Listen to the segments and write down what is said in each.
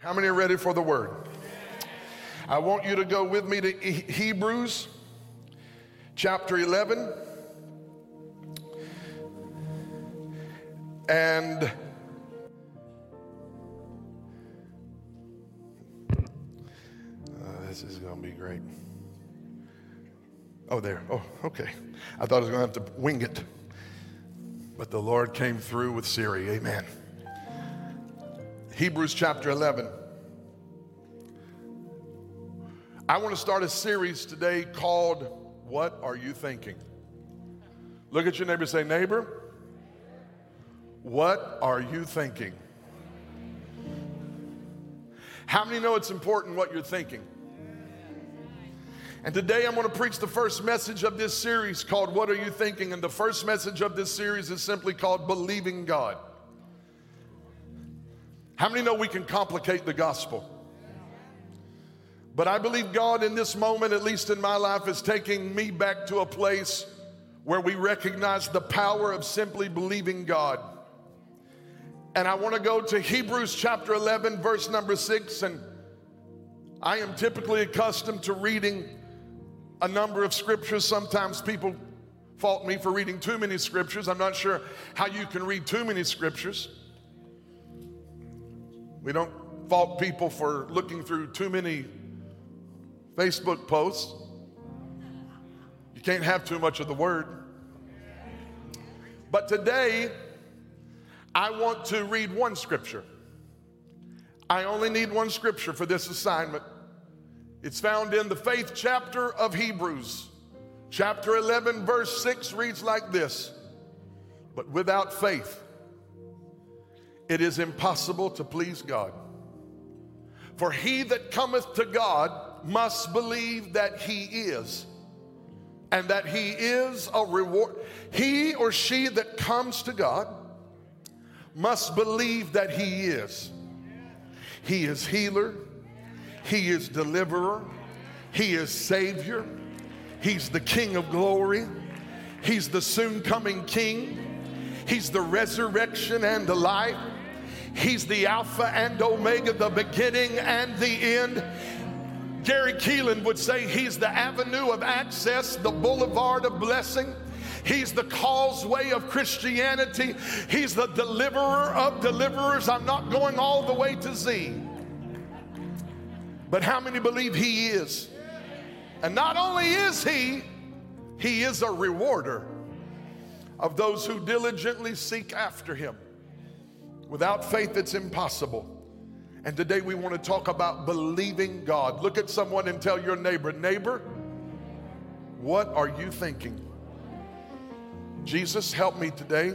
How many are ready for the word? I want you to go with me to Hebrews chapter 11. And uh, this is going to be great. Oh, there. Oh, okay. I thought I was going to have to wing it. But the Lord came through with Siri. Amen. Hebrews chapter 11. I want to start a series today called What Are You Thinking? Look at your neighbor say, Neighbor, what are you thinking? How many know it's important what you're thinking? And today I'm going to preach the first message of this series called What Are You Thinking? And the first message of this series is simply called Believing God. How many know we can complicate the gospel? But I believe God in this moment, at least in my life, is taking me back to a place where we recognize the power of simply believing God. And I want to go to Hebrews chapter 11, verse number 6. And I am typically accustomed to reading a number of scriptures. Sometimes people fault me for reading too many scriptures. I'm not sure how you can read too many scriptures. We don't fault people for looking through too many Facebook posts. You can't have too much of the word. But today, I want to read one scripture. I only need one scripture for this assignment. It's found in the faith chapter of Hebrews. Chapter 11, verse 6 reads like this But without faith, it is impossible to please God. For he that cometh to God must believe that he is, and that he is a reward. He or she that comes to God must believe that he is. He is healer, he is deliverer, he is savior, he's the king of glory, he's the soon coming king, he's the resurrection and the life. He's the Alpha and Omega, the beginning and the end. Gary Keelan would say he's the avenue of access, the boulevard of blessing. He's the causeway of Christianity. He's the deliverer of deliverers. I'm not going all the way to Z. But how many believe he is? And not only is he, he is a rewarder of those who diligently seek after him. Without faith, it's impossible. And today we want to talk about believing God. Look at someone and tell your neighbor, neighbor, what are you thinking? Jesus, help me today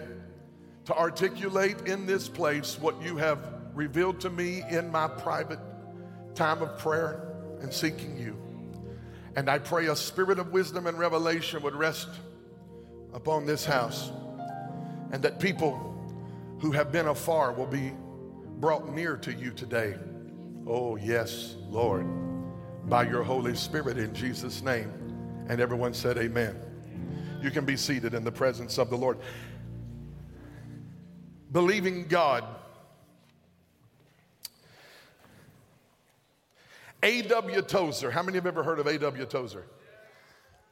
to articulate in this place what you have revealed to me in my private time of prayer and seeking you. And I pray a spirit of wisdom and revelation would rest upon this house and that people who have been afar will be brought near to you today. Oh, yes, Lord, by your Holy Spirit in Jesus' name. And everyone said, Amen. You can be seated in the presence of the Lord. Believing God. A.W. Tozer. How many have ever heard of A.W. Tozer?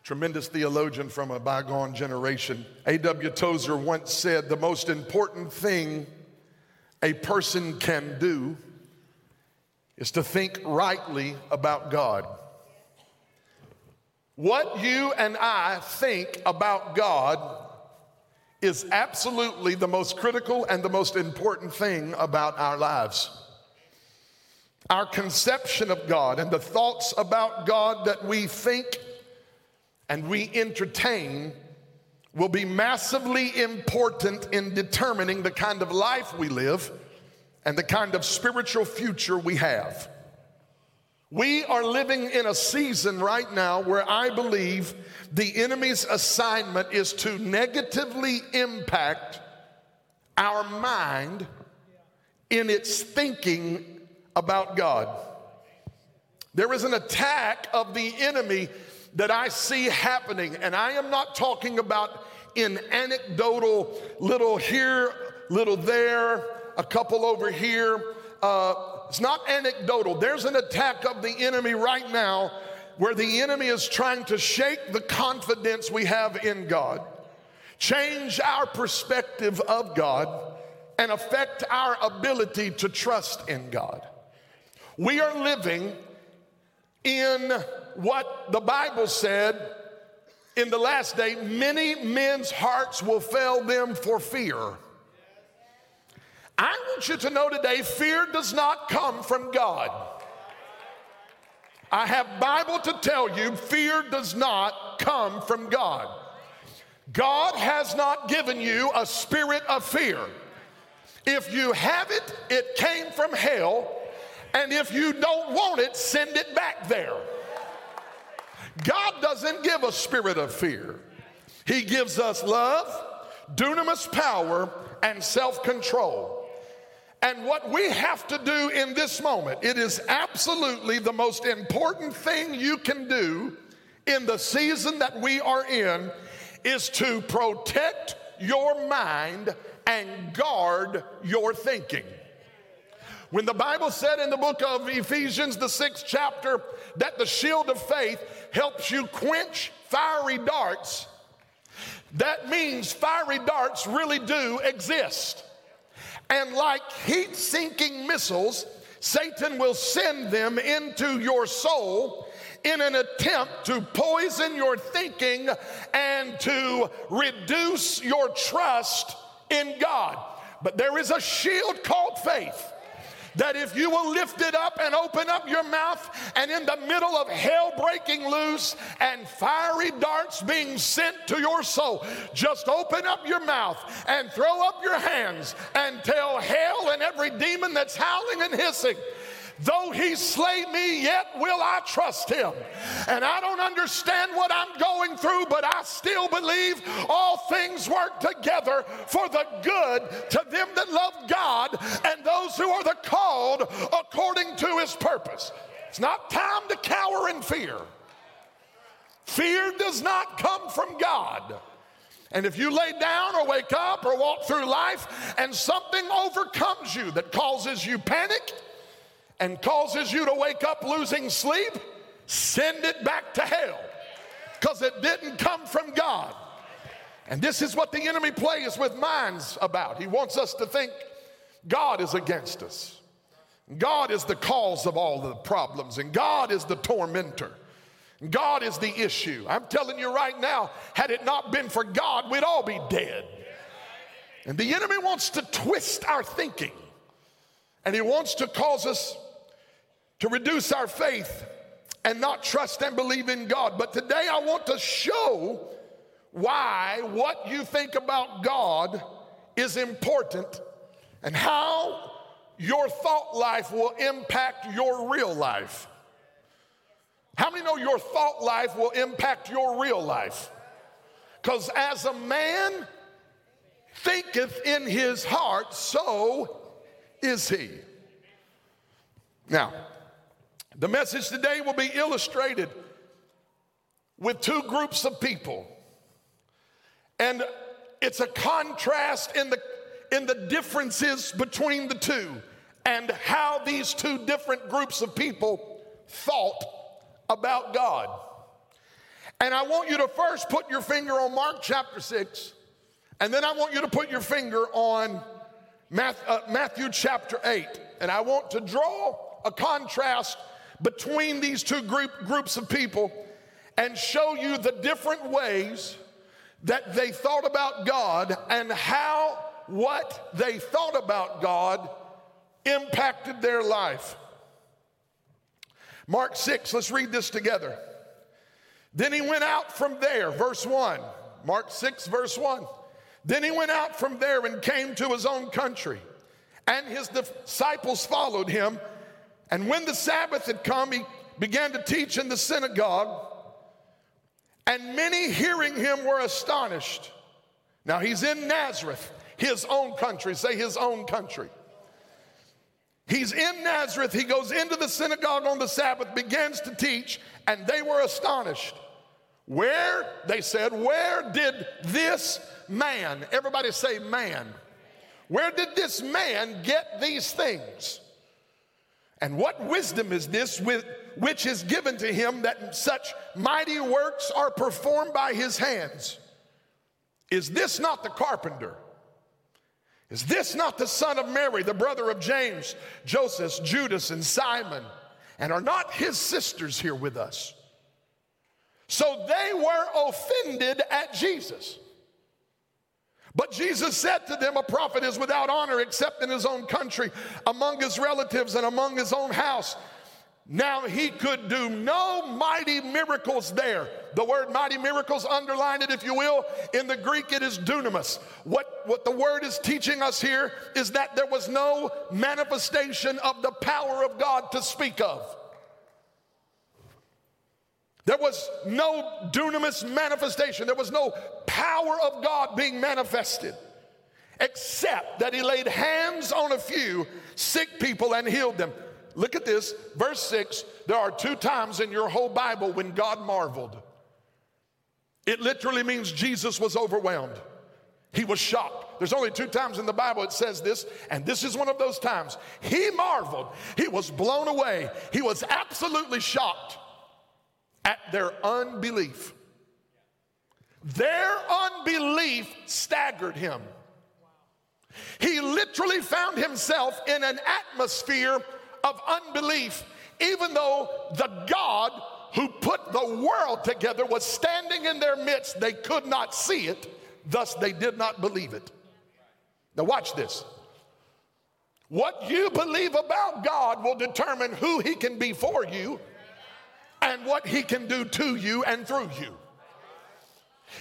Tremendous theologian from a bygone generation. A.W. Tozer once said, The most important thing a person can do is to think rightly about God. What you and I think about God is absolutely the most critical and the most important thing about our lives. Our conception of God and the thoughts about God that we think and we entertain will be massively important in determining the kind of life we live and the kind of spiritual future we have. We are living in a season right now where I believe the enemy's assignment is to negatively impact our mind in its thinking about God. There is an attack of the enemy that I see happening, and I am not talking about in anecdotal little here, little there, a couple over here, uh, it's not anecdotal. There's an attack of the enemy right now where the enemy is trying to shake the confidence we have in God, change our perspective of God, and affect our ability to trust in God. We are living in what the Bible said in the last day many men's hearts will fail them for fear. I want you to know today fear does not come from God. I have Bible to tell you fear does not come from God. God has not given you a spirit of fear. If you have it, it came from hell. And if you don't want it, send it back there. God doesn't give a spirit of fear, He gives us love, dunamis power, and self control. And what we have to do in this moment, it is absolutely the most important thing you can do in the season that we are in, is to protect your mind and guard your thinking. When the Bible said in the book of Ephesians, the sixth chapter, that the shield of faith helps you quench fiery darts, that means fiery darts really do exist. And like heat sinking missiles, Satan will send them into your soul in an attempt to poison your thinking and to reduce your trust in God. But there is a shield called faith that if you will lift it up and open up your mouth, and in the middle of hell breaking loose and fiery darts being sent to your soul, just open up your mouth and throw up your hands and tell hell and every demon that's howling and hissing Though he slay me, yet will I trust him. And I don't understand what I'm going through, but I still believe all things work together for the good to them that love God and those who are the called according to his purpose. It's not time to cower in fear. Fear does not come from God. And if you lay down or wake up or walk through life and something overcomes you that causes you panic, and causes you to wake up losing sleep, send it back to hell because it didn't come from God. And this is what the enemy plays with minds about. He wants us to think God is against us. God is the cause of all the problems, and God is the tormentor. God is the issue. I'm telling you right now, had it not been for God, we'd all be dead. And the enemy wants to twist our thinking, and he wants to cause us to reduce our faith and not trust and believe in God. But today I want to show why what you think about God is important and how your thought life will impact your real life. How many know your thought life will impact your real life? Because as a man thinketh in his heart, so is he. Now, the message today will be illustrated with two groups of people. And it's a contrast in the, in the differences between the two and how these two different groups of people thought about God. And I want you to first put your finger on Mark chapter 6, and then I want you to put your finger on Matthew, uh, Matthew chapter 8. And I want to draw a contrast between these two group, groups of people and show you the different ways that they thought about God and how what they thought about God impacted their life. Mark 6, let's read this together. Then he went out from there, verse 1. Mark 6, verse 1. Then he went out from there and came to his own country, and his disciples followed him. And when the Sabbath had come, he began to teach in the synagogue, and many hearing him were astonished. Now he's in Nazareth, his own country. Say his own country. He's in Nazareth. He goes into the synagogue on the Sabbath, begins to teach, and they were astonished. Where, they said, where did this man, everybody say man, where did this man get these things? And what wisdom is this with, which is given to him that such mighty works are performed by his hands? Is this not the carpenter? Is this not the son of Mary, the brother of James, Joseph, Judas, and Simon? And are not his sisters here with us? So they were offended at Jesus. But Jesus said to them, A prophet is without honor except in his own country, among his relatives, and among his own house. Now he could do no mighty miracles there. The word mighty miracles, underline it if you will. In the Greek, it is dunamis. What, what the word is teaching us here is that there was no manifestation of the power of God to speak of. There was no dunamis manifestation. There was no power of God being manifested, except that he laid hands on a few sick people and healed them. Look at this, verse 6. There are two times in your whole Bible when God marveled. It literally means Jesus was overwhelmed. He was shocked. There's only two times in the Bible it says this, and this is one of those times. He marveled. He was blown away. He was absolutely shocked at their unbelief. Their unbelief staggered him. He literally found himself in an atmosphere of unbelief, even though the God who put the world together was standing in their midst. They could not see it, thus, they did not believe it. Now, watch this. What you believe about God will determine who He can be for you and what He can do to you and through you.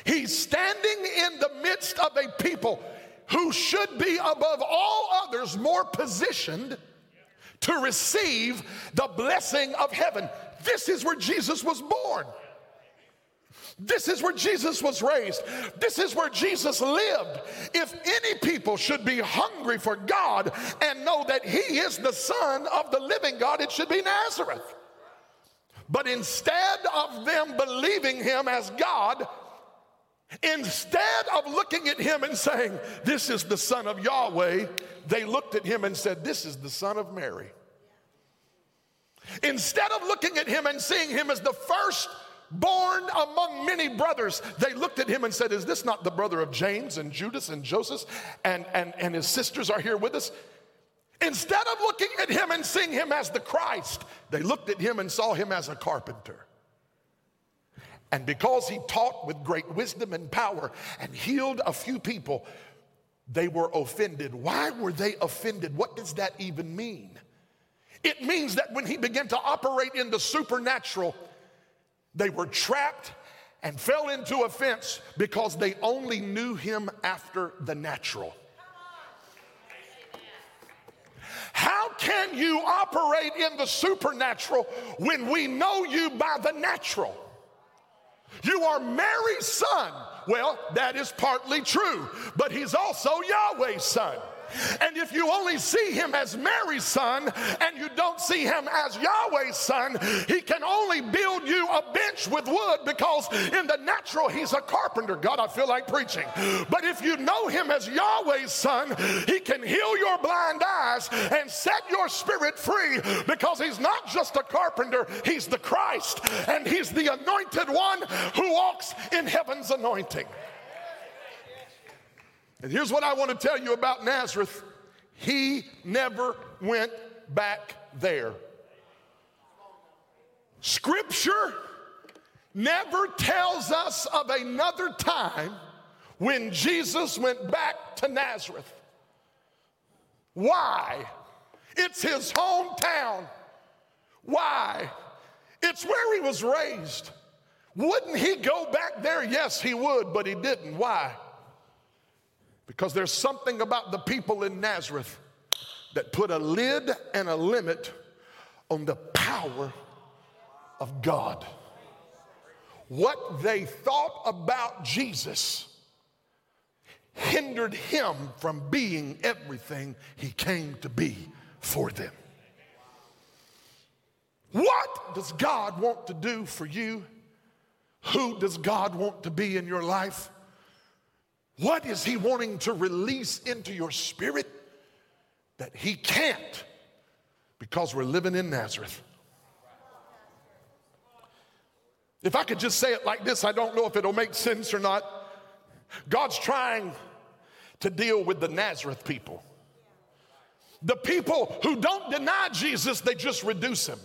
He's standing in the midst of a people who should be above all others more positioned to receive the blessing of heaven. This is where Jesus was born. This is where Jesus was raised. This is where Jesus lived. If any people should be hungry for God and know that He is the Son of the living God, it should be Nazareth. But instead of them believing Him as God, instead of looking at Him and saying, This is the Son of Yahweh, they looked at him and said, This is the son of Mary. Instead of looking at him and seeing him as the first born among many brothers, they looked at him and said, Is this not the brother of James and Judas and Joseph? And, and, and his sisters are here with us. Instead of looking at him and seeing him as the Christ, they looked at him and saw him as a carpenter. And because he taught with great wisdom and power and healed a few people, they were offended. Why were they offended? What does that even mean? It means that when he began to operate in the supernatural, they were trapped and fell into offense because they only knew him after the natural. How can you operate in the supernatural when we know you by the natural? You are Mary's son. Well, that is partly true, but he's also Yahweh's son. And if you only see him as Mary's son and you don't see him as Yahweh's son, he can only build you a bench with wood because in the natural he's a carpenter. God, I feel like preaching. But if you know him as Yahweh's son, he can heal your blind eyes and set your spirit free because he's not just a carpenter, he's the Christ and he's the anointed one who walks in heaven's anointing. And here's what I want to tell you about Nazareth he never went back there. Scripture never tells us of another time when Jesus went back to Nazareth. Why? It's his hometown. Why? It's where he was raised. Wouldn't he go back there? Yes, he would, but he didn't. Why? Because there's something about the people in Nazareth that put a lid and a limit on the power of God. What they thought about Jesus hindered him from being everything he came to be for them. What does God want to do for you? Who does God want to be in your life? What is he wanting to release into your spirit that he can't Because we're living in Nazareth. If I could just say it like this, I don't know if it'll make sense or not. God's trying to deal with the Nazareth people. The people who don't deny Jesus, they just reduce him.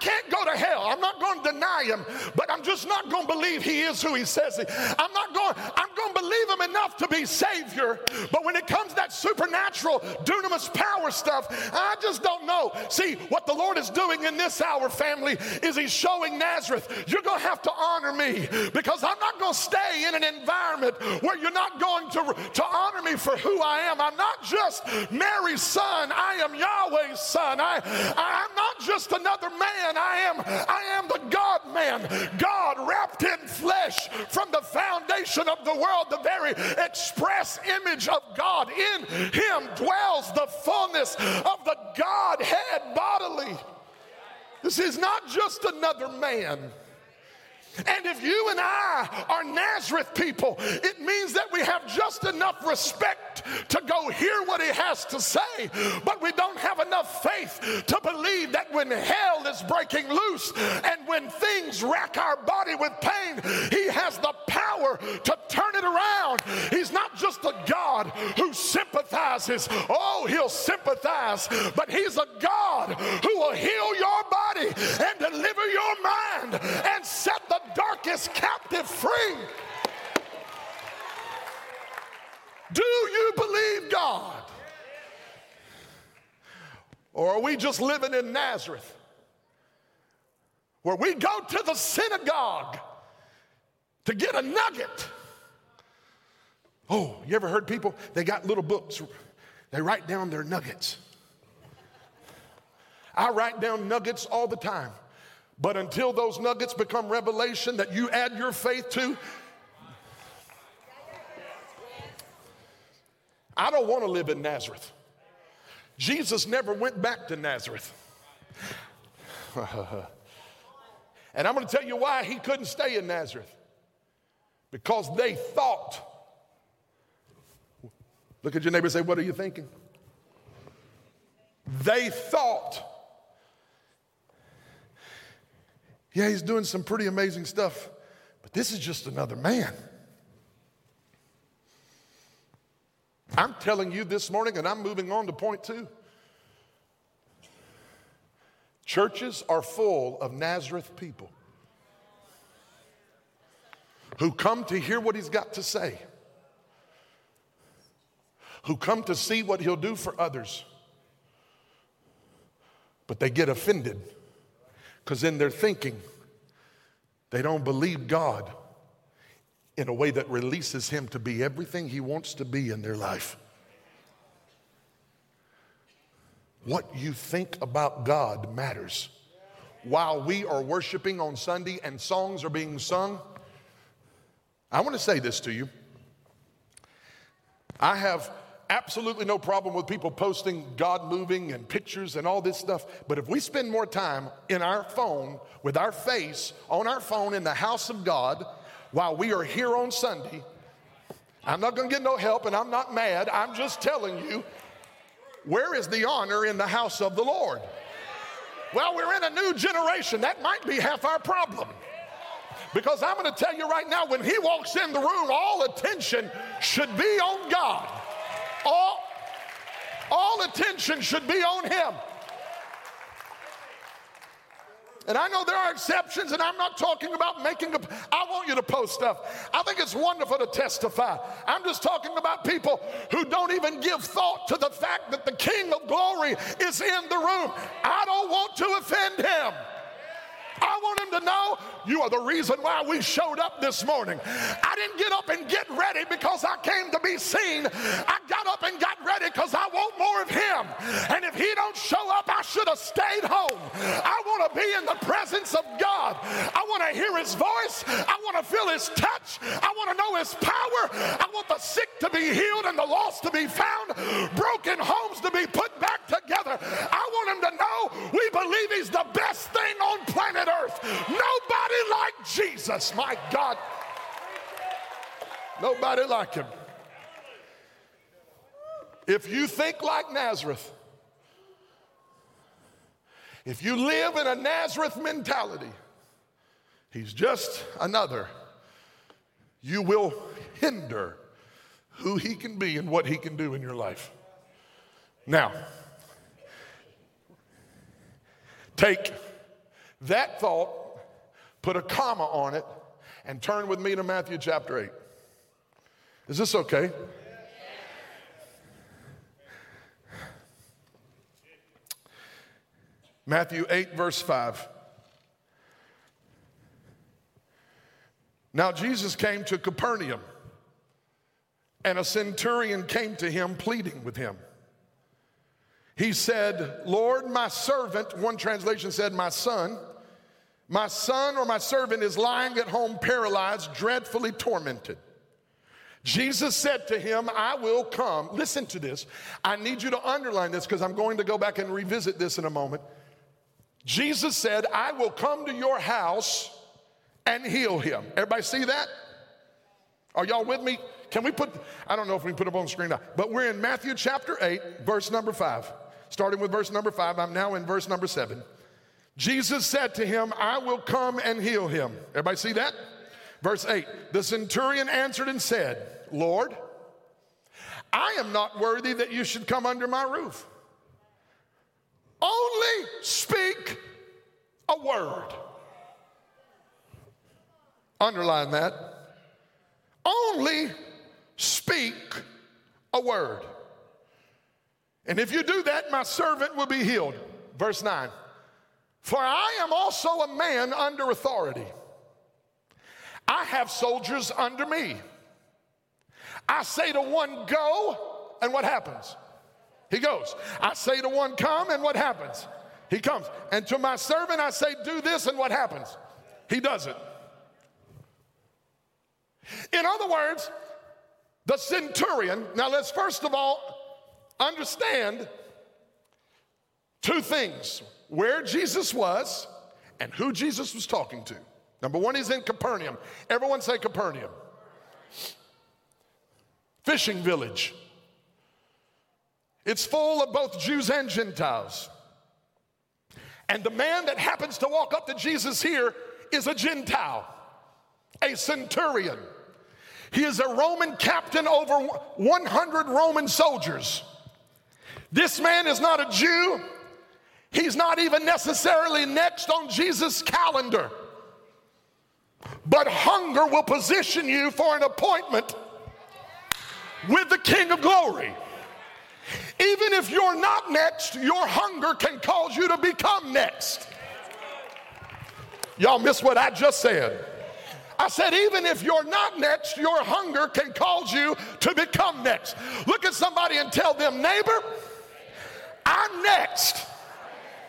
Can't go to hell. I'm not going to deny him, but I'm just not going to believe he is who he says he. I'm not going. I'm going to believe him enough to be savior, but when it comes to that supernatural dunamis power stuff, I just don't know. See, what the Lord is doing in this hour, family, is He's showing Nazareth. You're going to have to honor me because I'm not going to stay in an environment where you're not going to to honor me for who I am. I'm not just Mary's son. I am Yahweh's son. I, I I'm not just just another man. I am, I am the God man. God wrapped in flesh from the foundation of the world, the very express image of God. In him dwells the fullness of the Godhead bodily. This is not just another man. And if you and I are Nazareth people, it means that we have just enough respect to go hear what he has to say, but we don't have enough faith to believe that when hell is breaking loose and when things rack our body with pain, he has the power to turn it around. He's not just a God who sympathizes. Oh, he'll sympathize, but he's a God who will heal your body and deliver your mind and set darkest captive free. Do you believe God? Or are we just living in Nazareth where we go to the synagogue to get a nugget? Oh, you ever heard people? They got little books, they write down their nuggets. I write down nuggets all the time. But until those nuggets become revelation that you add your faith to, I don't want to live in Nazareth. Jesus never went back to Nazareth. and I'm going to tell you why he couldn't stay in Nazareth. Because they thought. Look at your neighbor and say, What are you thinking? They thought Yeah, he's doing some pretty amazing stuff, but this is just another man. I'm telling you this morning, and I'm moving on to point two. Churches are full of Nazareth people who come to hear what he's got to say, who come to see what he'll do for others, but they get offended because in their thinking, they don't believe God in a way that releases Him to be everything He wants to be in their life. What you think about God matters. While we are worshiping on Sunday and songs are being sung, I want to say this to you. I have absolutely no problem with people posting God moving and pictures and all this stuff. But if we spend more time in our phone with our face on our phone in the house of God while we are here on Sunday, I'm not to get no help and I'm not mad. I'm just telling you, where is the honor in the house of the Lord? Well, we're in a new generation. That might be half our problem. Because I'm to tell you right now, when he walks in the room, all attention should be on God. All, all attention should be on him. And I know there are exceptions, and I'm not talking about making a. I want you to post stuff. I think it's wonderful to testify. I'm just talking about people who don't even give thought to the fact that the King of Glory is in the room. I don't want to offend him. I want him to know you are the reason why we showed up this morning. I didn't get up and get ready because I came to be seen. I got up and got ready because I want more of him. And if he don't show up, I should have stayed home. I want to be in the presence of God. To hear his voice. I want to feel his touch. I want to know his power. I want the sick to be healed and the lost to be found, broken homes to be put back together. I want him to know we believe he's the best thing on planet earth. Nobody like Jesus, my God. Nobody like him. If you think like Nazareth, if you live in a Nazareth mentality, he's just another, you will hinder who he can be and what he can do in your life. Now, take that thought, put a comma on it, and turn with me to Matthew chapter 8. Is this okay? Matthew 8, verse 5. Now Jesus came to Capernaum, and a centurion came to him pleading with him. He said, Lord, my servant, one translation said, my son, my son or my servant is lying at home paralyzed, dreadfully tormented. Jesus said to him, I will come. Listen to this. I need you to underline this because I'm going to go back and revisit this in a moment. Jesus said, I will come to your house and heal him. Everybody see that? Are y'all with me? Can we put, I don't know if we can put it up on the screen now, but we're in Matthew chapter 8, verse number 5. Starting with verse number 5, I'm now in verse number 7. Jesus said to him, I will come and heal him. Everybody see that? Verse 8 The centurion answered and said, Lord, I am not worthy that you should come under my roof. Only speak a word. Underline that. Only speak a word. And if you do that, my servant will be healed. Verse 9. For I am also a man under authority. I have soldiers under me. I say to one, go, and what happens? He goes. I say to one, come, and what happens? He comes. And to my servant, I say, do this, and what happens? He does it. In other words, the centurion, now let's first of all understand two things where Jesus was and who Jesus was talking to. Number one, he's in Capernaum. Everyone say Capernaum. Fishing village. It's full of both Jews and Gentiles. And the man that happens to walk up to Jesus here is a Gentile, a centurion. He is a Roman captain over 100 Roman soldiers. This man is not a Jew. He's not even necessarily next on Jesus' calendar. But hunger will position you for an appointment with the King of Glory. Even if you're not next, your hunger can cause you to become next. Y'all miss what I just said. I said, even if you're not next, your hunger can cause you to become next. Look at somebody and tell them, neighbor, I'm next.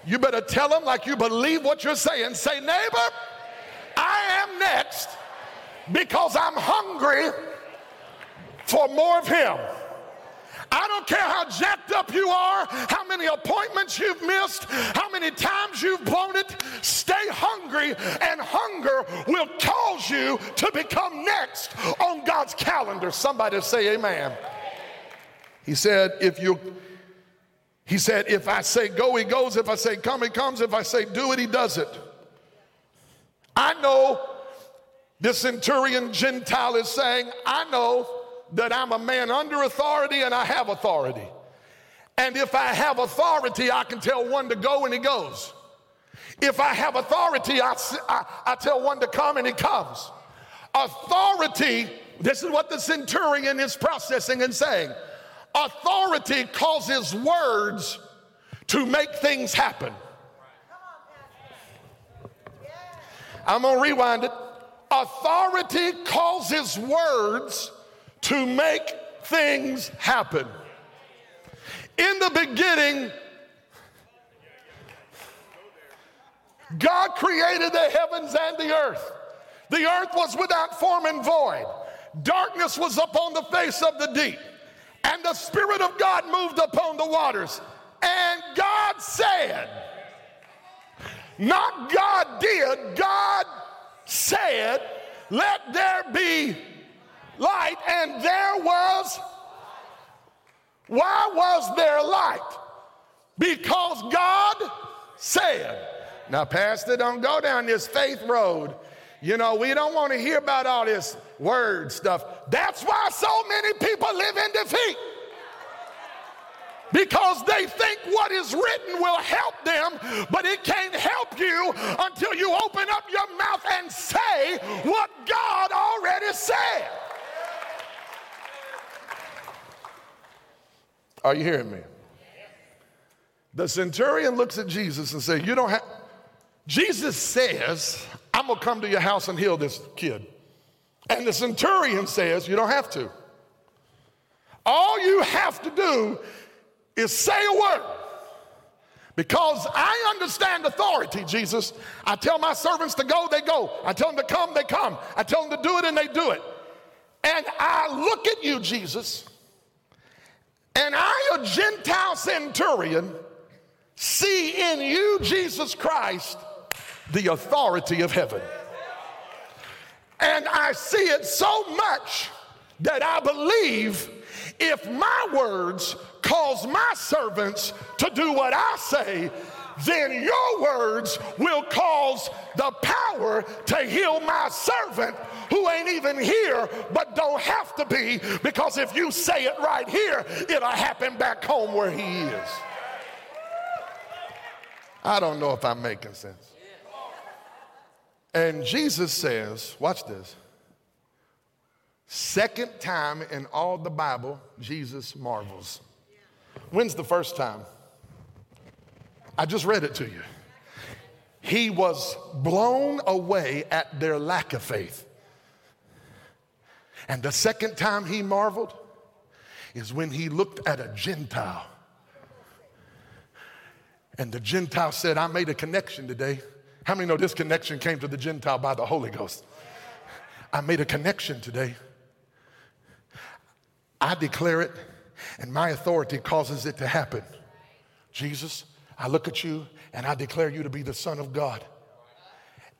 You better tell them like you believe what you're saying. Say, neighbor, I am next because I'm hungry for more of Him. I don't care how jacked up you are, how many appointments you've missed, how many times you've blown it. Stay hungry, and hunger will cause you to become next on God's calendar. Somebody say, Amen. He said, If you he said, if I say go, he goes. If I say come, he comes. If I say do it, he does it. I know this centurion Gentile is saying, I know that I'm a man under authority and I have authority. And if I have authority, I can tell one to go and he goes. If I have authority, I, I, I tell one to come and he comes. Authority, this is what the centurion is processing and saying. Authority causes words to make things happen. I'm going to rewind it. Authority causes words to make things happen. In the beginning, God created the heavens and the earth. The earth was without form and void. Darkness was upon the face of the deep and the Spirit of God moved upon the waters. And God said, not God did, God said, let there be light, and there was. Why was there light? Because God said. Now, Pastor, don't go down this faith road. You know, we don't want to hear about all this word stuff. That's why so many people live in defeat. Because they think what is written will help them, but it can't help you until you open up your mouth and say what God already said. Are you hearing me? The centurion looks at Jesus and says, You don't have, Jesus says, I'm gonna come to your house and heal this kid. And the centurion says, You don't have to. All you have to do is say a word. Because I understand authority, Jesus. I tell my servants to go, they go. I tell them to come, they come. I tell them to do it, and they do it. And I look at you, Jesus, and I, a Gentile centurion, see in you, Jesus Christ, the authority of heaven. And I see it so much that I believe if my words cause my servants to do what I say, then your words will cause the power to heal my servant who ain't even here but don't have to be because if you say it right here, it'll happen back home where he is. I don't know if I'm making sense. And Jesus says, watch this. Second time in all the Bible, Jesus marvels. When's the first time? I just read it to you. He was blown away at their lack of faith. And the second time he marveled is when he looked at a Gentile. And the Gentile said, I made a connection today. How many know this connection came to the Gentile by the Holy Ghost? I made a connection today. I declare it, and my authority causes it to happen. Jesus, I look at you and I declare you to be the Son of God.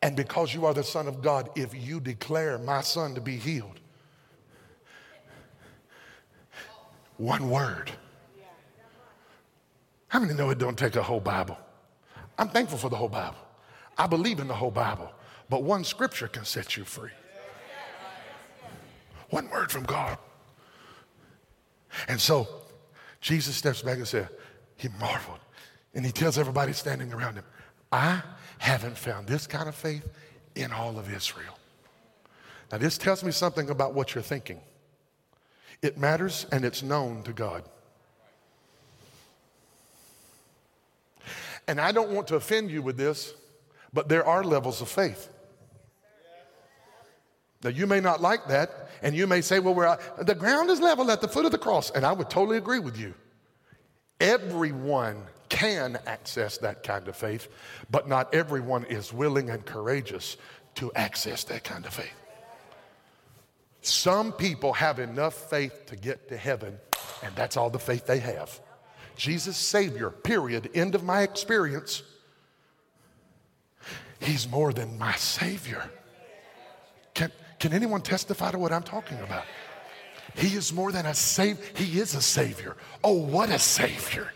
And because you are the Son of God, if you declare my son to be healed, one word. How many know it don't take a whole Bible? I'm thankful for the whole Bible. I believe in the whole Bible, but one scripture can set you free. One word from God. And so Jesus steps back and says, He marveled. And he tells everybody standing around him, I haven't found this kind of faith in all of Israel. Now, this tells me something about what you're thinking. It matters and it's known to God. And I don't want to offend you with this, but there are levels of faith. Now, you may not like that, and you may say, well, we're the ground is level at the foot of the cross. And I would totally agree with you. Everyone can access that kind of faith, but not everyone is willing and courageous to access that kind of faith. Some people have enough faith to get to heaven, and that's all the faith they have. Jesus, Savior, period. End of my experience. He's more than my Savior. Can, can anyone testify to what I'm talking about? He is more than a Savior. He is a Savior. Oh, what a Savior.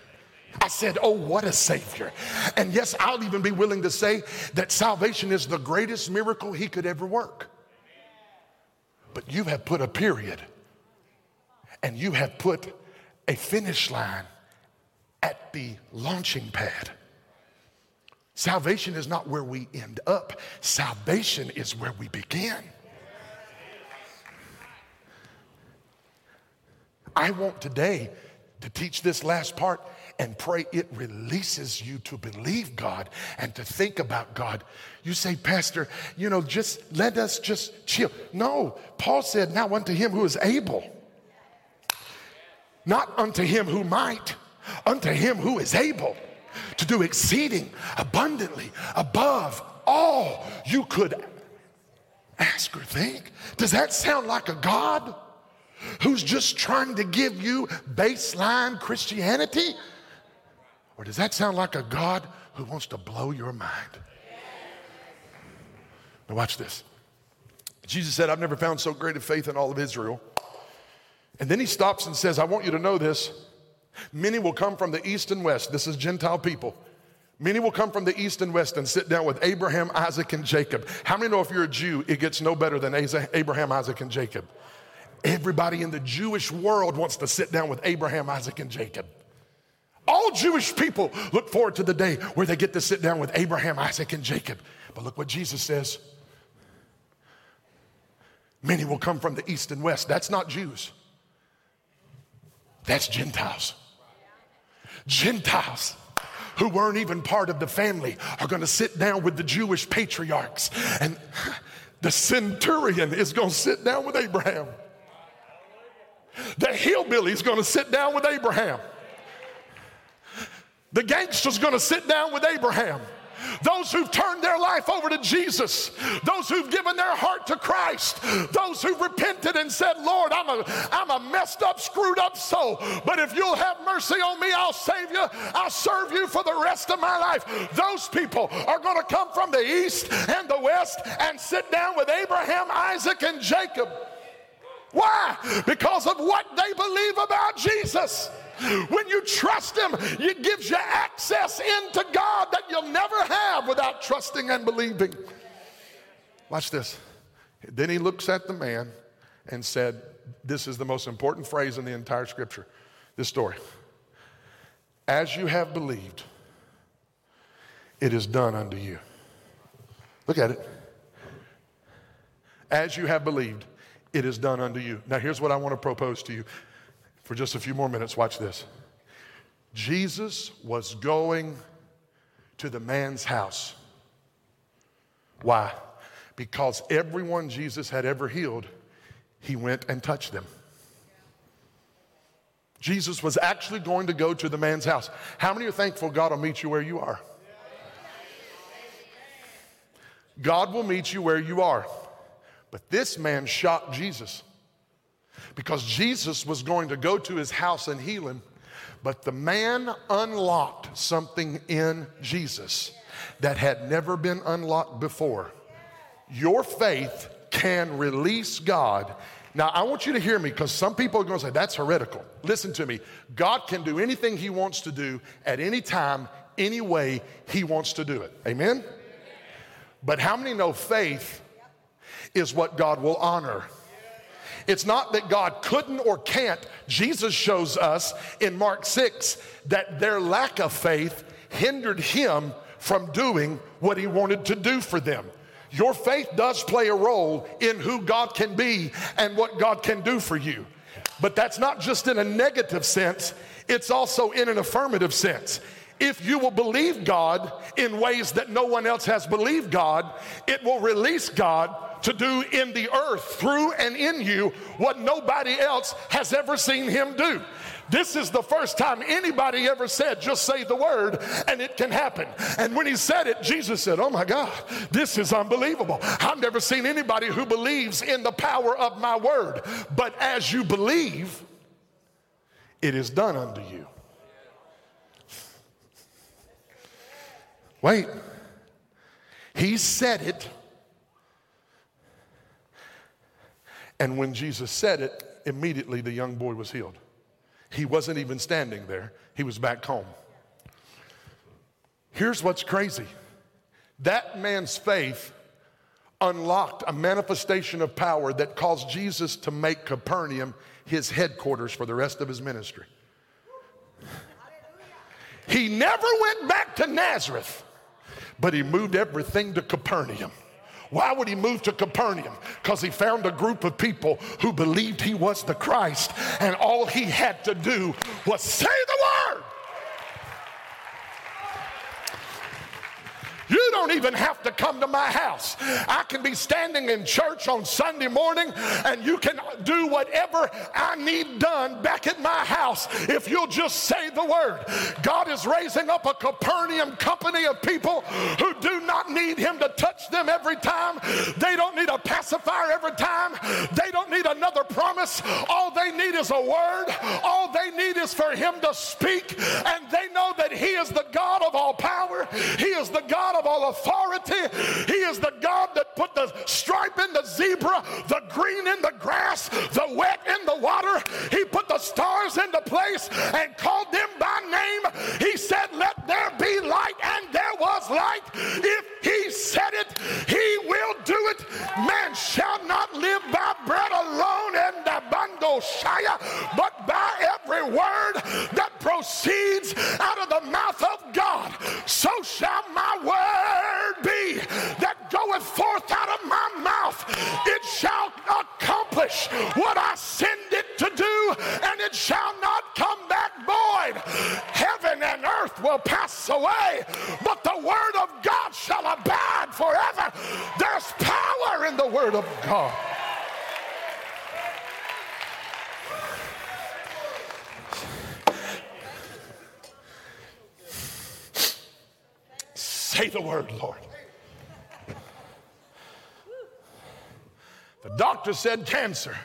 I said, Oh, what a Savior. And yes, I'll even be willing to say that salvation is the greatest miracle He could ever work. But you have put a period and you have put a finish line at the launching pad. Salvation is not where we end up, salvation is where we begin. I want today to teach this last part and pray it releases you to believe God and to think about God. You say, Pastor, you know, just let us just chill. No, Paul said, Now unto him who is able, not unto him who might, unto him who is able to do exceeding abundantly above all you could ask or think. Does that sound like a God who's just trying to give you baseline Christianity? Or does that sound like a God who wants to blow your mind? Now, watch this. Jesus said, I've never found so great a faith in all of Israel. And then he stops and says, I want you to know this. Many will come from the east and west. This is Gentile people. Many will come from the east and west and sit down with Abraham, Isaac, and Jacob. How many know if you're a Jew, it gets no better than Abraham, Isaac, and Jacob? Everybody in the Jewish world wants to sit down with Abraham, Isaac, and Jacob. All Jewish people look forward to the day where they get to sit down with Abraham, Isaac, and Jacob. But look what Jesus says many will come from the east and west. That's not Jews, that's Gentiles. Gentiles who weren't even part of the family are going to sit down with the Jewish patriarchs. And the centurion is going to sit down with Abraham. The hillbilly is going to sit down with Abraham. The gangster's to sit down with Abraham. Those who've turned their life over to Jesus, those who've given their heart to Christ, those who've repented and said, Lord, I'm a, I'm a messed up, screwed up soul, but if you'll have mercy on me, I'll save you, I'll serve you for the rest of my life. Those people are going to come from the east and the west and sit down with Abraham, Isaac, and Jacob. Why? Because of what they believe about Jesus. When you trust Him, it gives you access into God that you'll never have without trusting and believing. Watch this. Then he looks at the man and said, This is the most important phrase in the entire scripture, this story. As you have believed, it is done unto you. Look at it. As you have believed, it is done unto you. Now, here's what I want to propose to you for just a few more minutes. Watch this. Jesus was going to the man's house. Why? Because everyone Jesus had ever healed, he went and touched them. Jesus was actually going to go to the man's house. How many are thankful God will meet you where you are? God will meet you where you are. But this man shocked Jesus because Jesus was going to go to his house and heal him. But the man unlocked something in Jesus that had never been unlocked before. Your faith can release God. Now, I want you to hear me because some people are going to say, that's heretical. Listen to me. God can do anything He wants to do at any time, any way He wants to do it. Amen? But how many know faith is what God will honor? It's not that God couldn't or can't. Jesus shows us in Mark 6 that their lack of faith hindered him from doing what he wanted to do for them. Your faith does play a role in who God can be and what God can do for you. But that's not just in a negative sense, it's also in an affirmative sense. If you will believe God in ways that no one else has believed God, it will release God to do in the earth through and in you what nobody else has ever seen him do. This is the first time anybody ever said, just say the word and it can happen. And when he said it, Jesus said, Oh my God, this is unbelievable. I've never seen anybody who believes in the power of my word. But as you believe, it is done unto you. Wait. He said it And when Jesus said it, immediately the young boy was healed. He wasn't even standing there, he was back home. Here's what's crazy that man's faith unlocked a manifestation of power that caused Jesus to make Capernaum his headquarters for the rest of his ministry. He never went back to Nazareth, but he moved everything to Capernaum. Why would he move to Capernaum? Because he found a group of people who believed he was the Christ, and all he had to do was say the word. You don't even have to come to my house. I can be standing in church on Sunday morning and you can do whatever I need done back at my house if you'll just say the word. God is raising up a Capernaum company of people who do not need Him to touch them every time. They don't need a pacifier every time. They don't need another promise. All they need is a word. All they need is for Him to speak. And they know that He is the God of all power, He is the God of all authority. He is the God that put the stripe in the zebra, the green in the grass, the wet in the water. He put the stars into place and called them by name. He said, Let there be light, and there was light. If he said it, he will do it. Man shall not live by bread alone and the shaya, but by every word that proceeds out of the mouth of God. So God. Say the word, Lord. The doctor said cancer.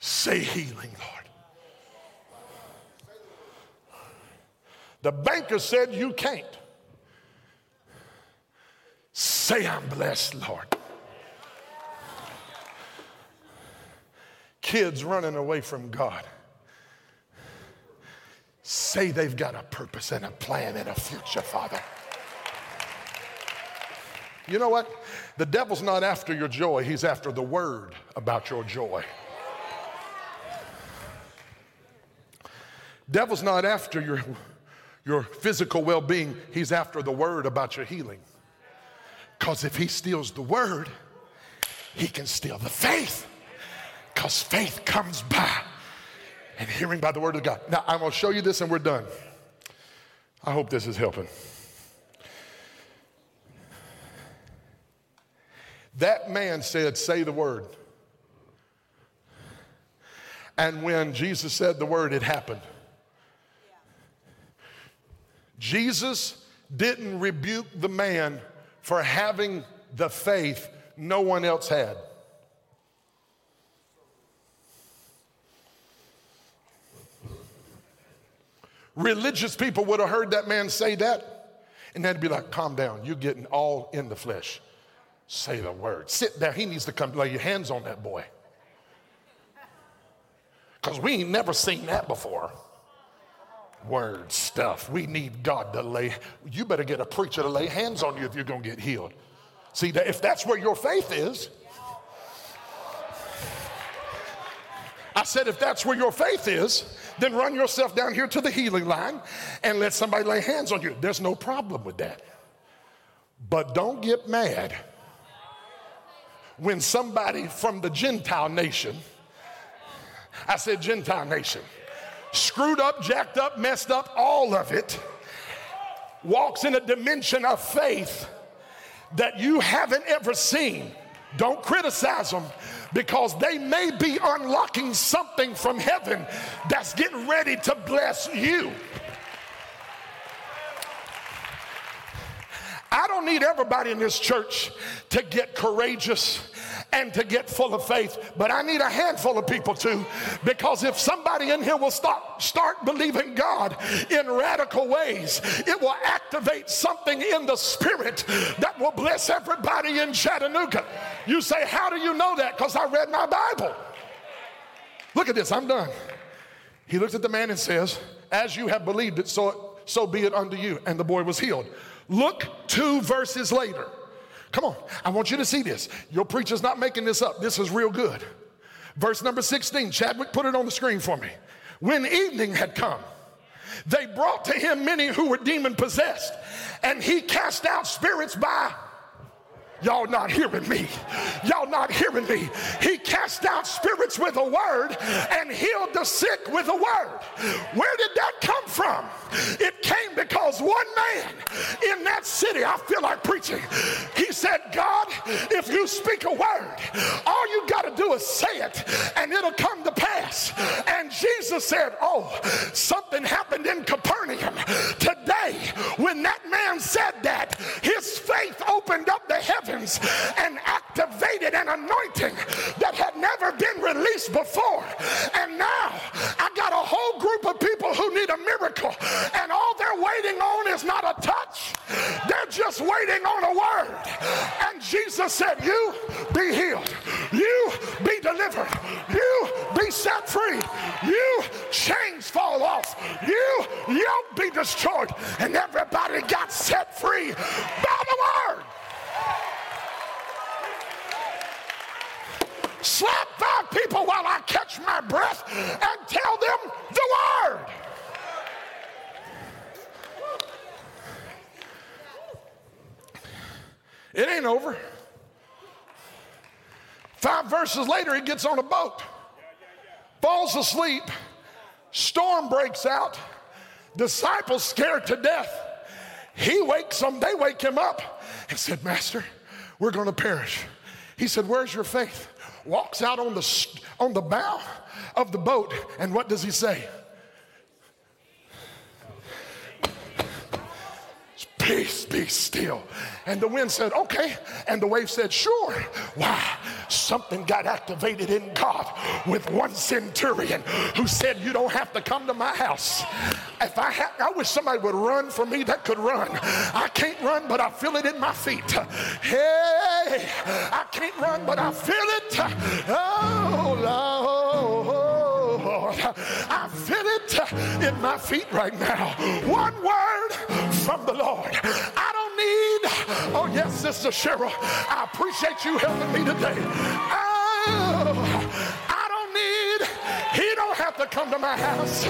Say healing, Lord. The banker said you can't. Say I'm blessed, Lord. Kids running away from God. Say they've got a purpose and a plan and a future, Father. You know what? The devil's not after your joy, he's after the word about your joy. Devil's not after your, your physical well being, he's after the word about your healing. Because if he steals the word, he can steal the faith. Because faith comes by and hearing by the word of God. Now, I'm going to show you this and we're done. I hope this is helping. That man said, Say the word. And when Jesus said the word, it happened. Jesus didn't rebuke the man for having the faith no one else had. Religious people would have heard that man say that, and they'd be like, Calm down, you're getting all in the flesh. Say the word. Sit there. He needs to come lay your hands on that boy. Because we ain't never seen that before. Word stuff. We need God to lay. You better get a preacher to lay hands on you if you're going to get healed. See, if that's where your faith is, I said, if that's where your faith is, then run yourself down here to the healing line and let somebody lay hands on you. There's no problem with that. But don't get mad when somebody from the Gentile nation, I said Gentile nation, screwed up, jacked up, messed up, all of it, walks in a dimension of faith that you haven't ever seen. Don't criticize them because they may be unlocking something from heaven that's getting ready to bless you. I don't need everybody in this church to get courageous and to get full of faith. But I need a handful of people too, because if somebody in here will start, start believing God in radical ways, it will activate something in the spirit that will bless everybody in Chattanooga. You say, How do you know that? Because I read my Bible. Look at this, I'm done. He looks at the man and says, As you have believed it, so, so be it unto you. And the boy was healed. Look two verses later. Come on, I want you to see this. Your preacher's not making this up. This is real good. Verse number 16, Chadwick, put it on the screen for me. When evening had come, they brought to him many who were demon possessed, and he cast out spirits by Y'all not hearing me. Y'all not hearing me. He cast out spirits with a word and healed the sick with a word. Where did that come from? It came because one man in that city, I feel like preaching, he said, God, if you speak a word, all you got to do is say it and it'll come to pass. And Jesus said, Oh, something happened in Capernaum today when that man said that. His faith opened up the heavens and activated an anointing that had never been released before. And now I got a whole group of people who need a miracle, and all they're waiting on is not a touch, they're just waiting on a word. And Jesus said, You be healed, you be delivered, you be set free, you chains fall off, you yoke be destroyed, and everybody got set free by the word. Slap five people while I catch my breath and tell them the word. It ain't over. Five verses later, he gets on a boat, falls asleep, storm breaks out, disciples scared to death. He wakes them, they wake him up and said, Master, we're to perish. He said, Where's your faith? Walks out on the, on the bow of the boat, and what does he say? Peace, be still. And the wind said, Okay. And the wave said, Sure. Why? Something got activated in God with one centurion who said, You don't have to come to my house. If I had, I wish somebody would run for me that could run. I can't run, but I feel it in my feet. Hey, I can't run, but I feel it. Oh, Lord. I feel it in my feet right now. One word from the Lord. I don't need, oh, yes, Sister Cheryl, I appreciate you helping me today. Oh, I don't need, he don't have to come to my house.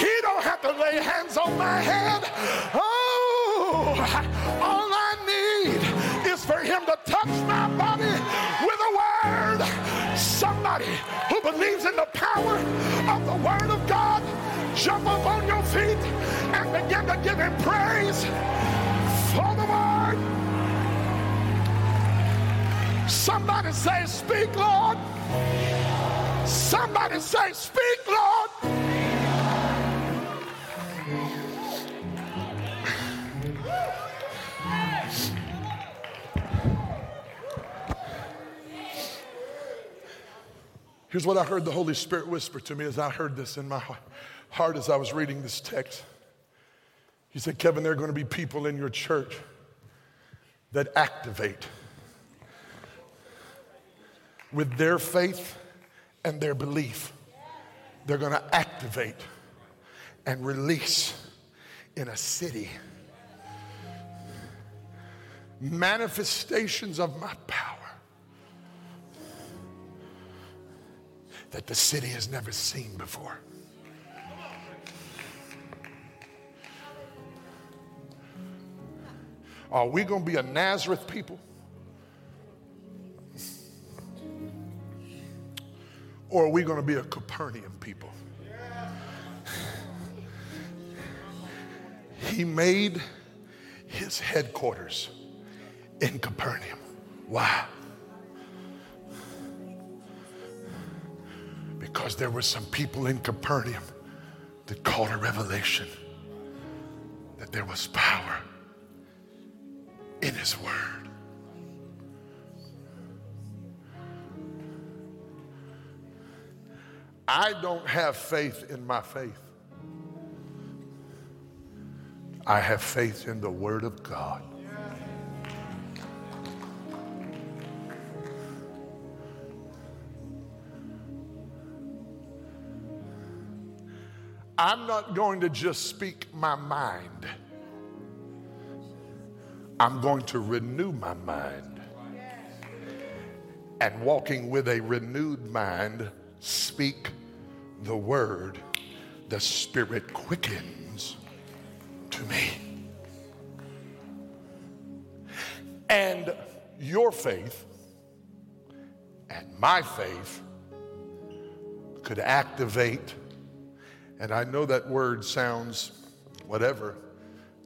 He don't have to lay hands on my head. Oh, all I need is for him to touch my body with a word. Somebody who believes in the power of the word of God, jump up on your feet and begin to give him praise for the word. Somebody say, Speak, Lord. Somebody say, Speak, Lord. Here's what I heard the Holy Spirit whisper to me as I heard this in my heart as I was reading this text. He said, Kevin, there are going to be people in your church that activate with their faith and their belief. They're going to activate and release in a city manifestations of my power that the city has never seen before. Are we going to be a Nazareth people? Or are we going to be a Capernaum people? He made his headquarters in Capernaum. Why? Because there were some people in Capernaum that caught a revelation that there was power His Word. I don't have faith in my faith. I have faith in the Word of God. I'm not going to just speak my mind. I'm going to renew my mind. And walking with a renewed mind, speak the word the Spirit quickens to me. And your faith and my faith could activate, and I know that word sounds whatever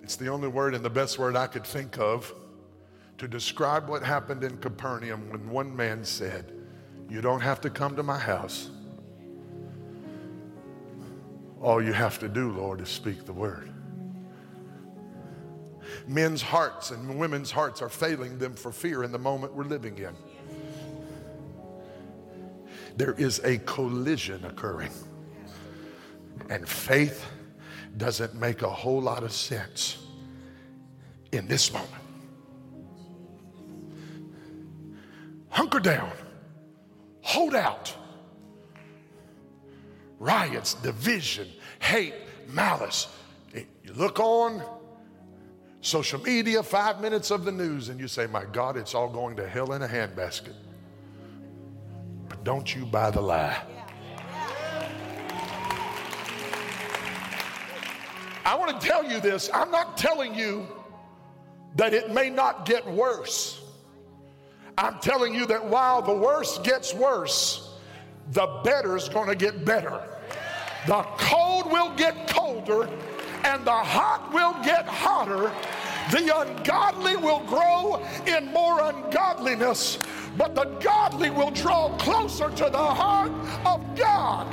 it's the only word and the best word I could think of to describe what happened in Capernaum when one man said, You don't have to come to my house. All you have to do, Lord, is speak the word. Men's hearts and women's hearts are failing them for fear in the moment we're living in. There is a collision occurring, and faith doesn't make a whole lot of sense in this moment. Hunker down, hold out. Riots, division, hate, malice. Eh, you look on social media, five minutes of the news, and you say, My God, it's all going to hell in a handbasket. But don't you buy the lie. I want to tell you this. I'm not telling you that it may not get worse. I'm telling you that while the worst gets worse, the better is going to get better. The cold will get colder and the hot will get hotter. The ungodly will grow in more ungodliness, but the godly will draw closer to the heart of God.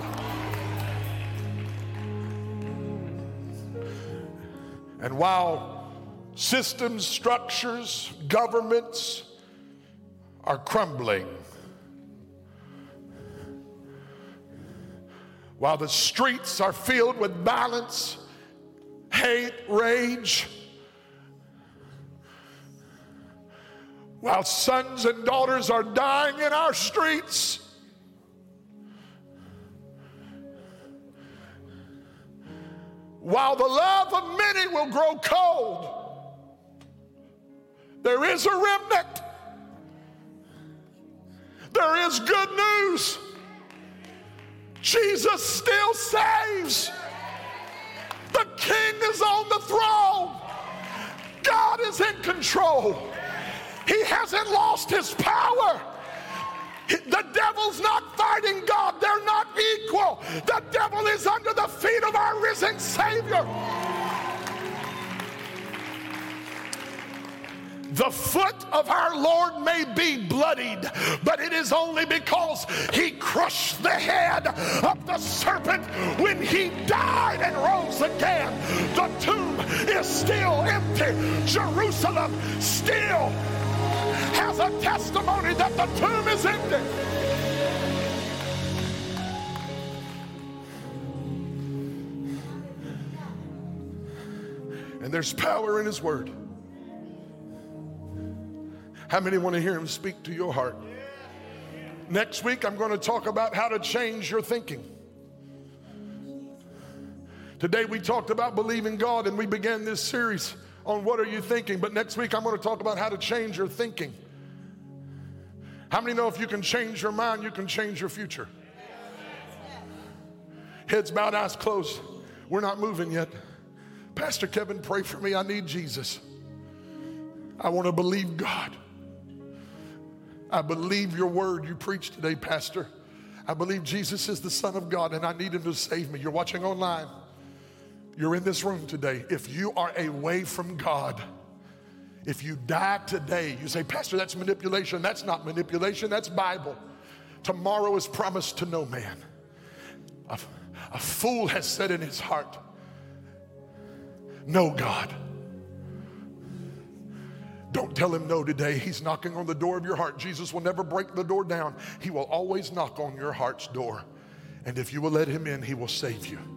And while systems, structures, governments are crumbling, while the streets are filled with violence, hate, rage, while sons and daughters are dying in our streets. While the love of many will grow cold, there is a remnant. There is good news. Jesus still saves. The king is on the throne. God is in control. He hasn't lost his power. The devil's not fighting God. They're not equal. The devil is under the feet of our risen Savior. The foot of our Lord may be bloodied, but it is only because he crushed the head of the serpent when he died and rose again. The tomb is still empty. Jerusalem still has a testimony that the tomb is empty. And there's power in his word. How many want to hear him speak to your heart? Next week, I'm going to talk about how to change your thinking. Today, we talked about believing God and we began this series on what are you thinking. But next week, I'm going to talk about how to change your thinking. How many know if you can change your mind, you can change your future? Heads bowed, eyes closed. We're not moving yet. Pastor Kevin, pray for me. I need Jesus. I want to believe God. I believe your word you preached today, Pastor. I believe Jesus is the Son of God and I need him to save me. You're watching online. You're in this room today. If you are away from God, if you die today, you say, Pastor, that's manipulation. That's not manipulation, that's Bible. Tomorrow is promised to no man. A, a fool has said in his heart, No, God. Don't tell him no today. He's knocking on the door of your heart. Jesus will never break the door down, He will always knock on your heart's door. And if you will let Him in, He will save you.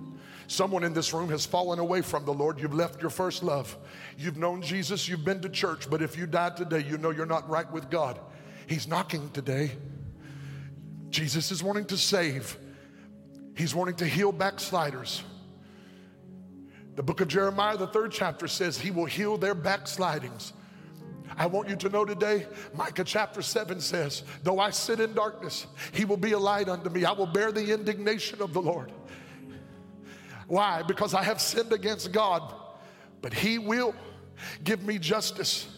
Someone in this room has fallen away from the Lord. You've left your first love. You've known Jesus, you've been to church, but if you died today, you know you're not right with God. He's knocking today. Jesus is wanting to save, He's wanting to heal backsliders. The book of Jeremiah, the third chapter says, He will heal their backslidings. I want you to know today, Micah chapter 7 says, Though I sit in darkness, he will be a light unto me. I will bear the indignation of the Lord. Why? Because I have sinned against God, but he will give me justice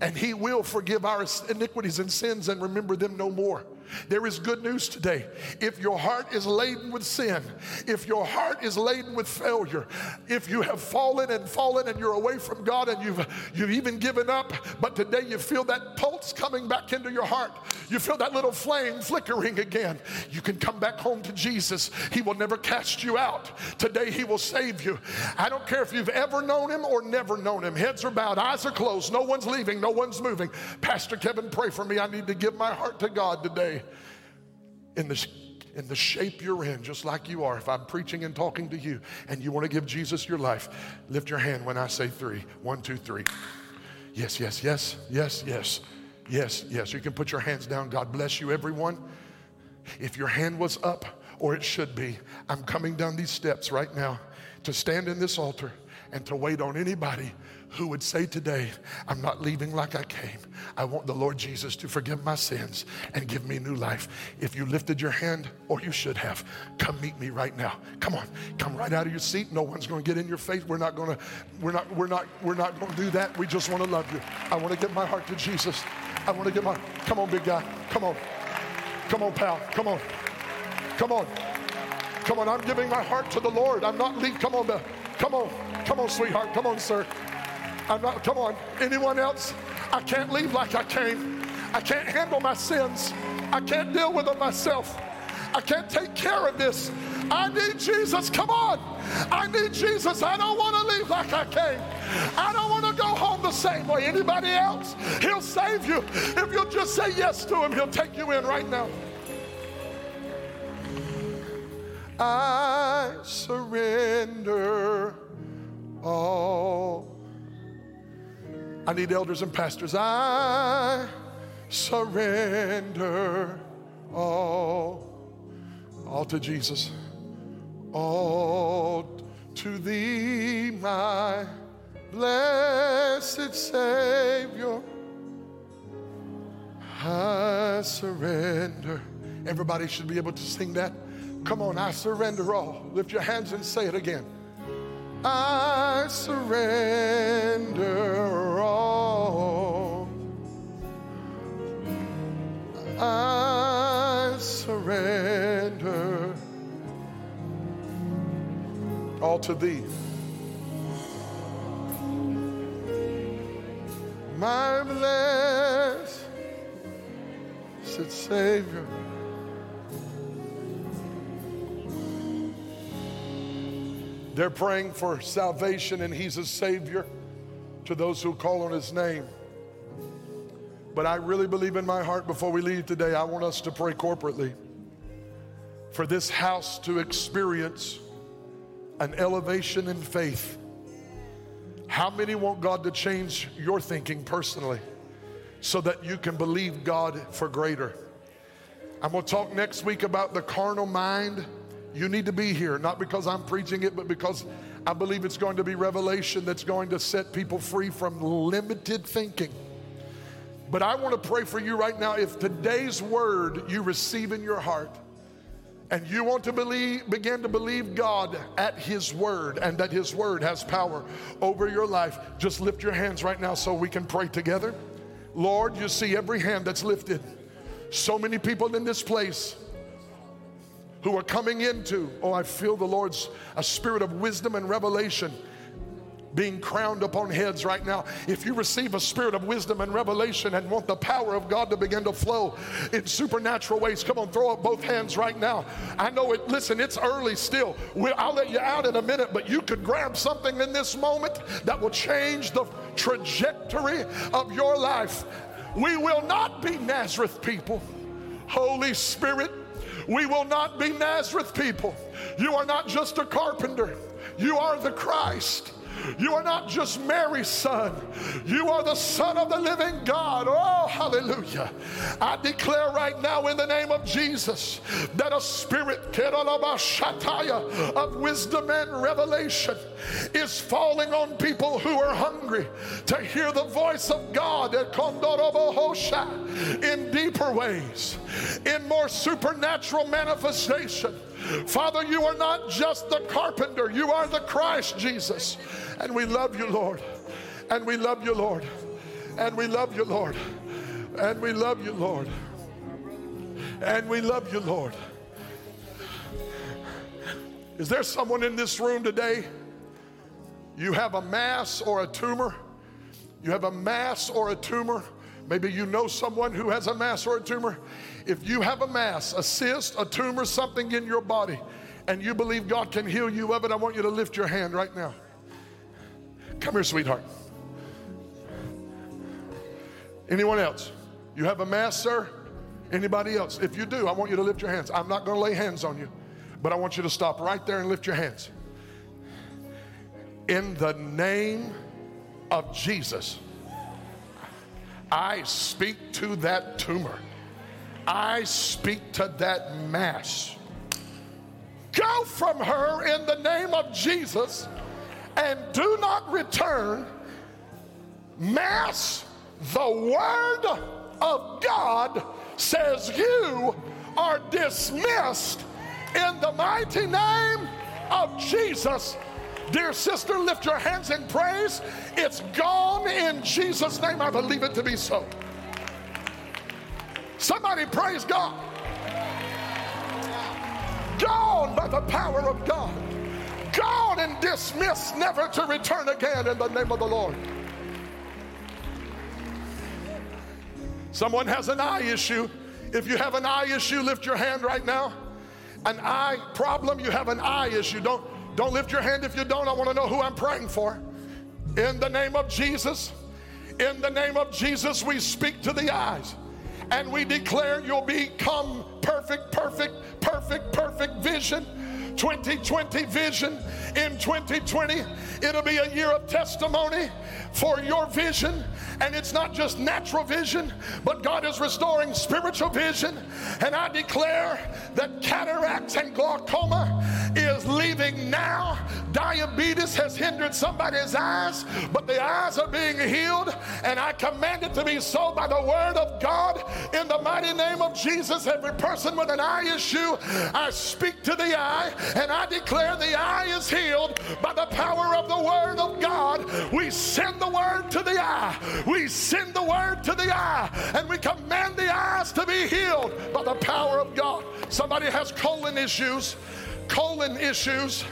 and he will forgive our iniquities and sins and remember them no more. There is good news today. If your heart is laden with sin, if your heart is laden with failure, if you have fallen and fallen and you're away from God and you've, you've even given up, but today you feel that pulse coming back into your heart, you feel that little flame flickering again, you can come back home to Jesus. He will never cast you out. Today He will save you. I don't care if you've ever known Him or never known Him. Heads are bowed, eyes are closed, no one's leaving, no one's moving. Pastor Kevin, pray for me. I need to give my heart to God today in the, in the shape you're in, just like you are, if I'm preaching and talking to you and you want to give Jesus your life, lift your hand when I say three. One, two, three. Yes, yes, yes, yes, yes, yes, yes. You can put your hands down. God bless you, everyone. If your hand was up, or it should be, I'm coming down these steps right now to stand in this altar and to wait on anybody who would say today, I'm not leaving like I came. I want the Lord Jesus to forgive my sins and give me new life. If you lifted your hand, or you should have, come meet me right now. Come on, come right out of your seat. No one's to get in your face. We're not to, we're not, we're not, we're not to do that. We just want to love you. I want to give my heart to Jesus. I want to give my, come on, big guy. Come on. Come on, pal. Come on. Come on. Come on. I'm giving my heart to the Lord. I'm not leaving. Come on, come on. Come on, sweetheart. Come on, sir. I'm not, come on. Anyone else? I can't leave like I came. I can't handle my sins. I can't deal with them myself. I can't take care of this. I need Jesus. Come on. I need Jesus. I don't want to leave like I came. I don't want to go home the same way. Anybody else? He'll save you. If you'll just say yes to him, he'll take you in right now. I surrender I need elders and pastors. I surrender all. All to Jesus. All to thee, my blessed Savior. I surrender. Everybody should be able to sing that. Come on, I surrender all. Lift your hands and say it again. I surrender all. I surrender all to thee. My blessed Savior. They're praying for salvation, and He's a Savior to those who call on His name. But I really believe in my heart before we leave today, I want us to pray corporately for this house to experience an elevation in faith. How many want God to change your thinking personally so that you can believe God for greater? I'm to talk next week about the carnal mind you need to be here, not because I'm preaching it, but because I believe it's going to be revelation that's going to set people free from limited thinking. But I want to pray for you right now. If today's word you receive in your heart, and you want to believe, begin to believe God at His word and that His word has power over your life, just lift your hands right now so we can pray together. Lord, you see every hand that's lifted. So many people in this place who are coming into, oh, I feel the Lord's a spirit of wisdom and revelation being crowned upon heads right now. If you receive a spirit of wisdom and revelation and want the power of God to begin to flow in supernatural ways, come on, throw up both hands right now. I know it, listen, it's early still. We'll, I'll let you out in a minute, but you could grab something in this moment that will change the trajectory of your life. We will not be Nazareth people. Holy Spirit, we will not be Nazareth people. You are not just a carpenter, you are the Christ. You are not just Mary's son, you are the Son of the living God. Oh, hallelujah. I declare right now in the name of Jesus that a spirit of wisdom and revelation is falling on people who are hungry to hear the voice of God in deeper ways, in more supernatural manifestation. Father, you are not just the carpenter, you are the Christ Jesus. And we love you, Lord. And we love you, Lord. And we love you, Lord. And we love you, Lord. And we love you, Lord. Is there someone in this room today? You have a mass or a tumor. You have a mass or a tumor. Maybe you know someone who has a mass or a tumor. If you have a mass, a cyst, a tumor, something in your body, and you believe God can heal you of it, I want you to lift your hand right now. Come here, sweetheart. Anyone else? You have a mass, sir? Anybody else? If you do, I want you to lift your hands. I'm not going to lay hands on you, but I want you to stop right there and lift your hands. In the name of Jesus, I speak to that tumor. I speak to that mass. Go from her in the name of Jesus and do not return, Mass, the Word of God says you are dismissed in the mighty name of Jesus. Dear sister, lift your hands in praise. It's gone in Jesus' name. I believe it to be so. Somebody praise God. Gone by the power of God. Gone and dismissed, never to return again in the name of the Lord. Someone has an eye issue. If you have an eye issue, lift your hand right now. An eye problem, you have an eye issue. Don't, don't lift your hand if you don't. I want to know who I'm praying for. In the name of Jesus, in the name of Jesus, we speak to the eyes and we declare you'll become perfect, perfect, perfect, perfect vision 2020 vision in 2020. It'll be a year of testimony for your vision. And it's not just natural vision, but God is restoring spiritual vision. And I declare that cataracts and glaucoma is leaving now. Diabetes has hindered somebody's eyes, but the eyes are being healed. And I command it to be so by the word of God in the mighty name of Jesus. Every person with an eye issue, I speak to the eye and I declare the eye is healed by the power of the word of God. We send the word to the eye. We send the word to the eye and we command the eyes to be healed by the power of God. Somebody has colon issues, colon issues.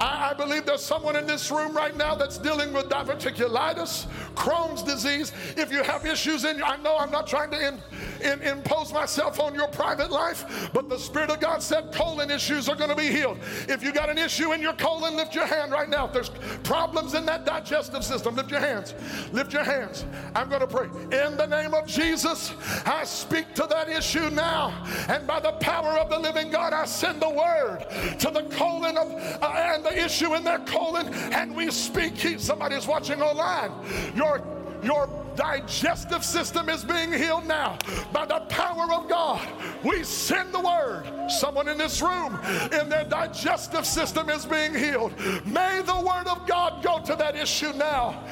I, believe there's someone in this room right now that's dealing with diverticulitis, Crohn's disease. If you have issues in, I know I'm not trying to in, in, impose myself on your private life, but the Spirit of God said colon issues are going to be healed. If you got an issue in your colon, lift your hand right now. If there's problems in that digestive system, lift your hands. Lift your hands. I'm going to pray. In the name of Jesus, I speak to that issue now. And by the power of the living God, I send the word to the colon of, uh, and the issue in their colon, and we speak. Somebody's watching online. Your your digestive system is being healed now by the power of God. We send the word. Someone in this room, in their digestive system, is being healed. May the word of God go to that issue now.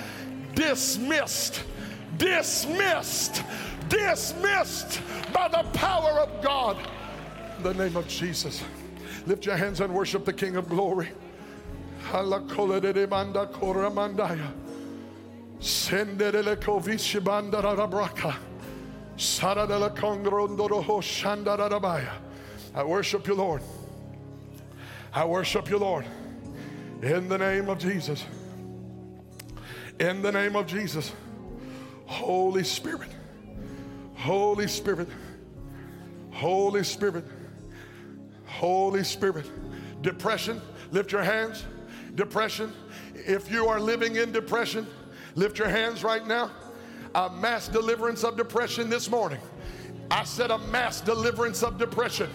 Dismissed, dismissed, dismissed by the power of God. In the name of Jesus. Lift your hands and worship the King of glory. Senderele kovishi bandara braka. Saradela kongrondoro ho shandarabaya. I worship you, Lord. I worship you, Lord. In the name of Jesus. In the name of Jesus. Holy Spirit. Holy Spirit. Holy Spirit. Holy Spirit. Depression. Lift your hands. Depression. If you are living in depression, Lift your hands right now. A mass deliverance of depression this morning. I said a mass deliverance of depression.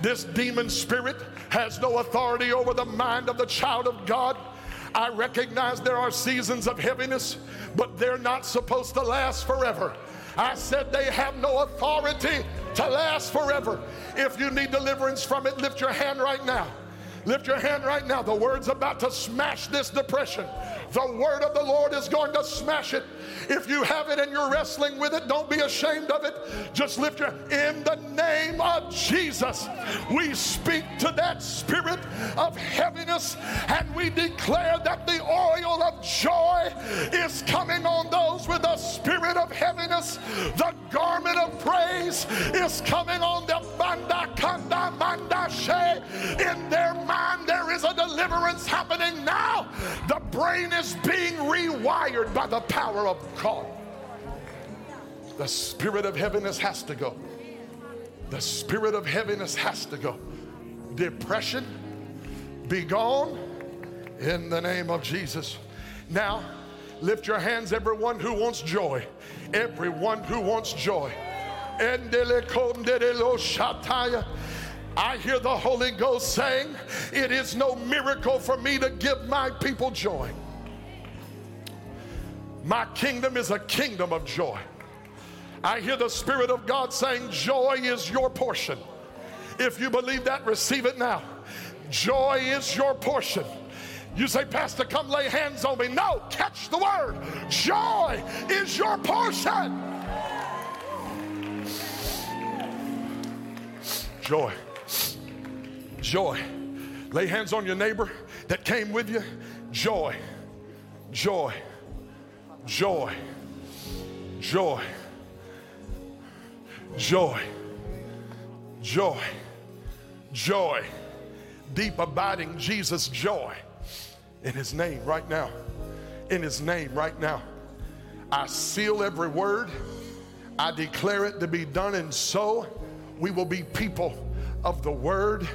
This demon spirit has no authority over the mind of the child of God. I recognize there are seasons of heaviness, but they're not supposed to last forever. I said they have no authority to last forever. If you need deliverance from it, lift your hand right now. Lift your hand right now. The word's about to smash this depression. The word of the Lord is going to smash it. If you have it and you're wrestling with it, don't be ashamed of it. Just lift your in the name of Jesus. We speak to that spirit of heaviness and we declare that the oil of joy is coming on those with the spirit of heaviness. The garment of praise is coming on them. In their mind, there is a deliverance happening now. The brain is being rewired by the power of God. The spirit of heaviness has to go. The spirit of heaviness has to go. Depression, be gone in the name of Jesus. Now, lift your hands, everyone who wants joy. Everyone who wants joy. I hear the Holy Ghost saying, It is no miracle for me to give my people joy. My kingdom is a kingdom of joy. I hear the Spirit of God saying, Joy is your portion. If you believe that, receive it now. Joy is your portion. You say, Pastor, come lay hands on me. No, catch the word. Joy is your portion. Joy. Joy. Lay hands on your neighbor that came with you. Joy. Joy. Joy. Joy. Joy. Joy. Joy. Deep abiding Jesus joy in his name right now. In his name right now. I seal every word. I declare it to be done, and so we will be people of the word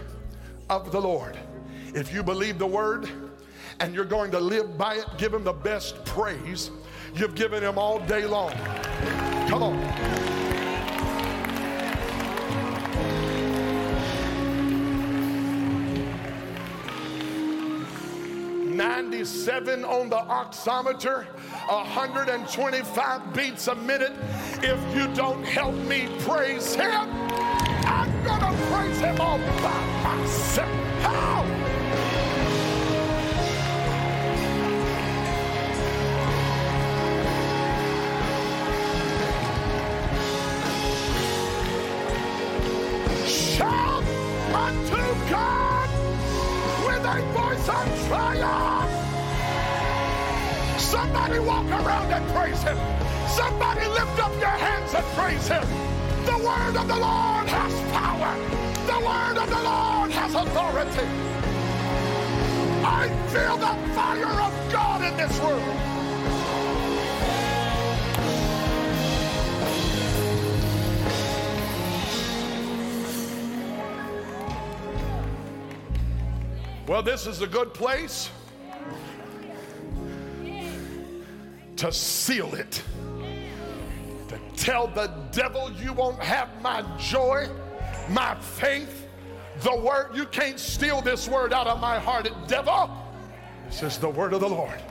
of the Lord. If you believe the word and you're going to live by it, give him the best praise you've given him all day long. Come on. 97 on the oximeter, 125 beats a minute. If you don't help me praise Him, praise Him all by myself. How? Shout unto God with a voice of triumph. Somebody walk around and praise him. Somebody lift up your hands and praise him. The word of the Lord has power. The word of the Lord has authority. I feel the fire of God in this room. Well, this is a good place to seal it. To tell the devil you won't have my joy, my faith, the word. You can't steal this word out of my heart, devil. This is the word of the Lord.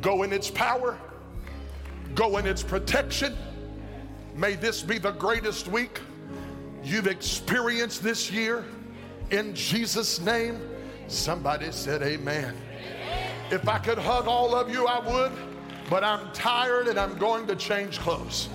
Go in its power, go in its protection. May this be the greatest week you've experienced this year. In Jesus' name, somebody said, Amen. If I could hug all of you, I would, but I'm tired and I'm going to change clothes.